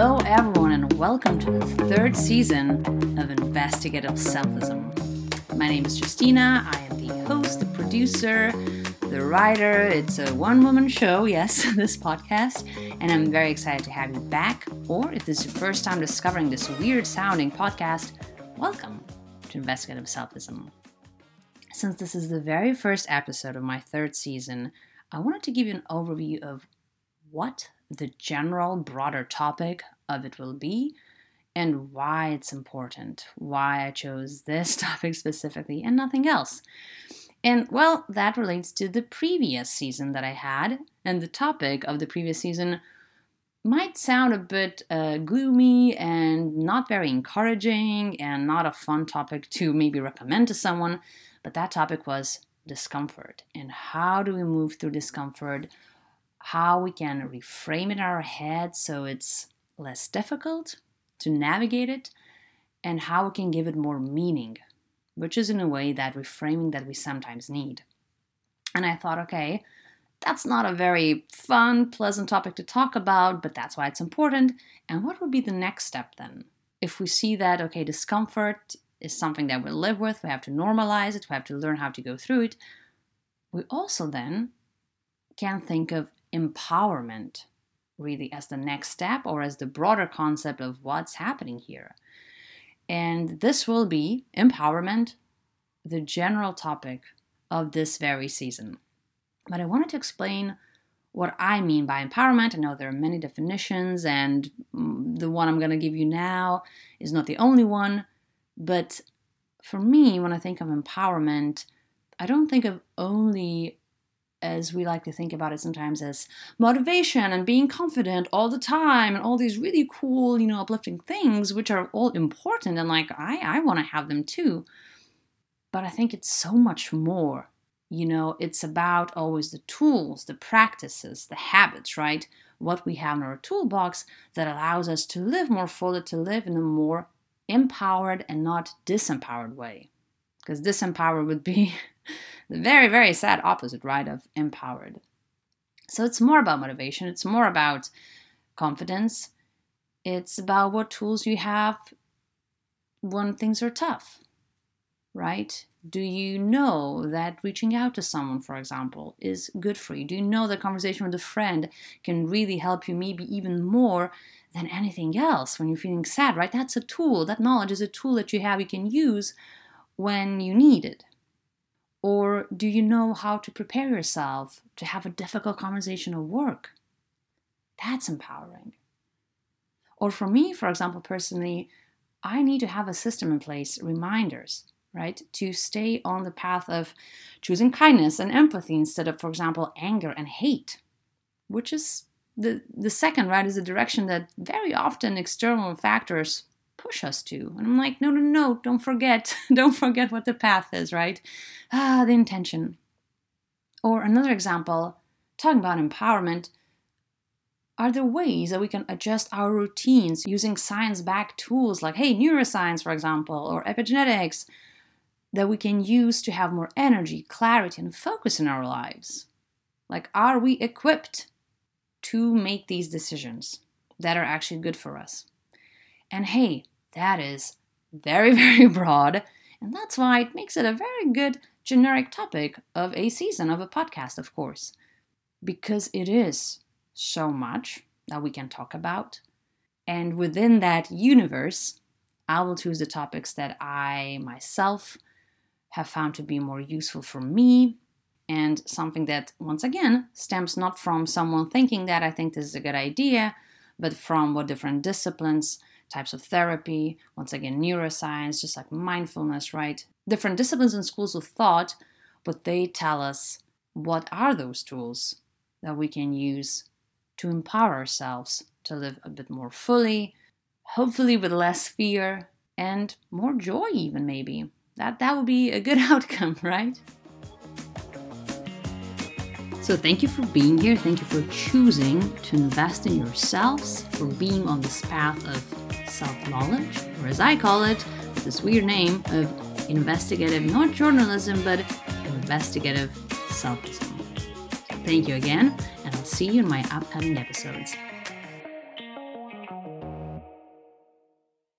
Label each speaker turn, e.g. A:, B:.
A: Hello, everyone, and welcome to the third season of Investigative Selfism. My name is Justina. I am the host, the producer, the writer. It's a one woman show, yes, this podcast, and I'm very excited to have you back. Or if this is your first time discovering this weird sounding podcast, welcome to Investigative Selfism. Since this is the very first episode of my third season, I wanted to give you an overview of what the general, broader topic of it will be and why it's important, why I chose this topic specifically and nothing else. And well, that relates to the previous season that I had, and the topic of the previous season might sound a bit uh, gloomy and not very encouraging and not a fun topic to maybe recommend to someone, but that topic was discomfort and how do we move through discomfort how we can reframe it in our head so it's less difficult to navigate it, and how we can give it more meaning, which is in a way that reframing that we sometimes need. And I thought, okay, that's not a very fun, pleasant topic to talk about, but that's why it's important. And what would be the next step then? If we see that, okay, discomfort is something that we live with, we have to normalize it, we have to learn how to go through it, we also then can think of empowerment really as the next step or as the broader concept of what's happening here. And this will be empowerment, the general topic of this very season. But I wanted to explain what I mean by empowerment. I know there are many definitions, and the one I'm going to give you now is not the only one. But for me, when I think of empowerment, I don't think of only as we like to think about it sometimes as motivation and being confident all the time and all these really cool, you know, uplifting things, which are all important and like I, I want to have them too. But I think it's so much more. You know, it's about always the tools, the practices, the habits, right? What we have in our toolbox that allows us to live more fully, to live in a more empowered and not disempowered way. Because disempowered would be the very, very sad opposite, right, of empowered. So it's more about motivation, it's more about confidence, it's about what tools you have when things are tough, right? Do you know that reaching out to someone, for example, is good for you? Do you know that conversation with a friend can really help you, maybe even more than anything else when you're feeling sad, right? That's a tool. That knowledge is a tool that you have you can use when you need it. Or do you know how to prepare yourself to have a difficult conversation at work? That's empowering. Or for me, for example, personally, I need to have a system in place, reminders, right, to stay on the path of choosing kindness and empathy instead of, for example, anger and hate, which is the, the second, right, is the direction that very often external factors push us to. And I'm like, no, no, no, don't forget. don't forget what the path is, right? Ah, the intention. Or another example, talking about empowerment, are there ways that we can adjust our routines using science backed tools like, hey, neuroscience, for example, or epigenetics, that we can use to have more energy, clarity, and focus in our lives? Like, are we equipped to make these decisions that are actually good for us? And hey, that is very, very broad, and that's why it makes it a very good generic topic of a season of a podcast, of course. Because it is so much that we can talk about. And within that universe, I will choose the topics that I myself have found to be more useful for me and something that, once again, stems not from someone thinking that I think this is a good idea, but from what different disciplines types of therapy, once again, neuroscience, just like mindfulness, right? Different disciplines and schools of thought, but they tell us what are those tools that we can use to empower ourselves to live a bit more fully, hopefully with less fear and more joy, even maybe. That, that would be a good outcome, right? So, thank you for being here. Thank you for choosing to invest in yourselves, for being on this path of self knowledge, or as I call it, this weird name of investigative, not journalism, but investigative selfism. Thank you again, and I'll see you in my upcoming episodes.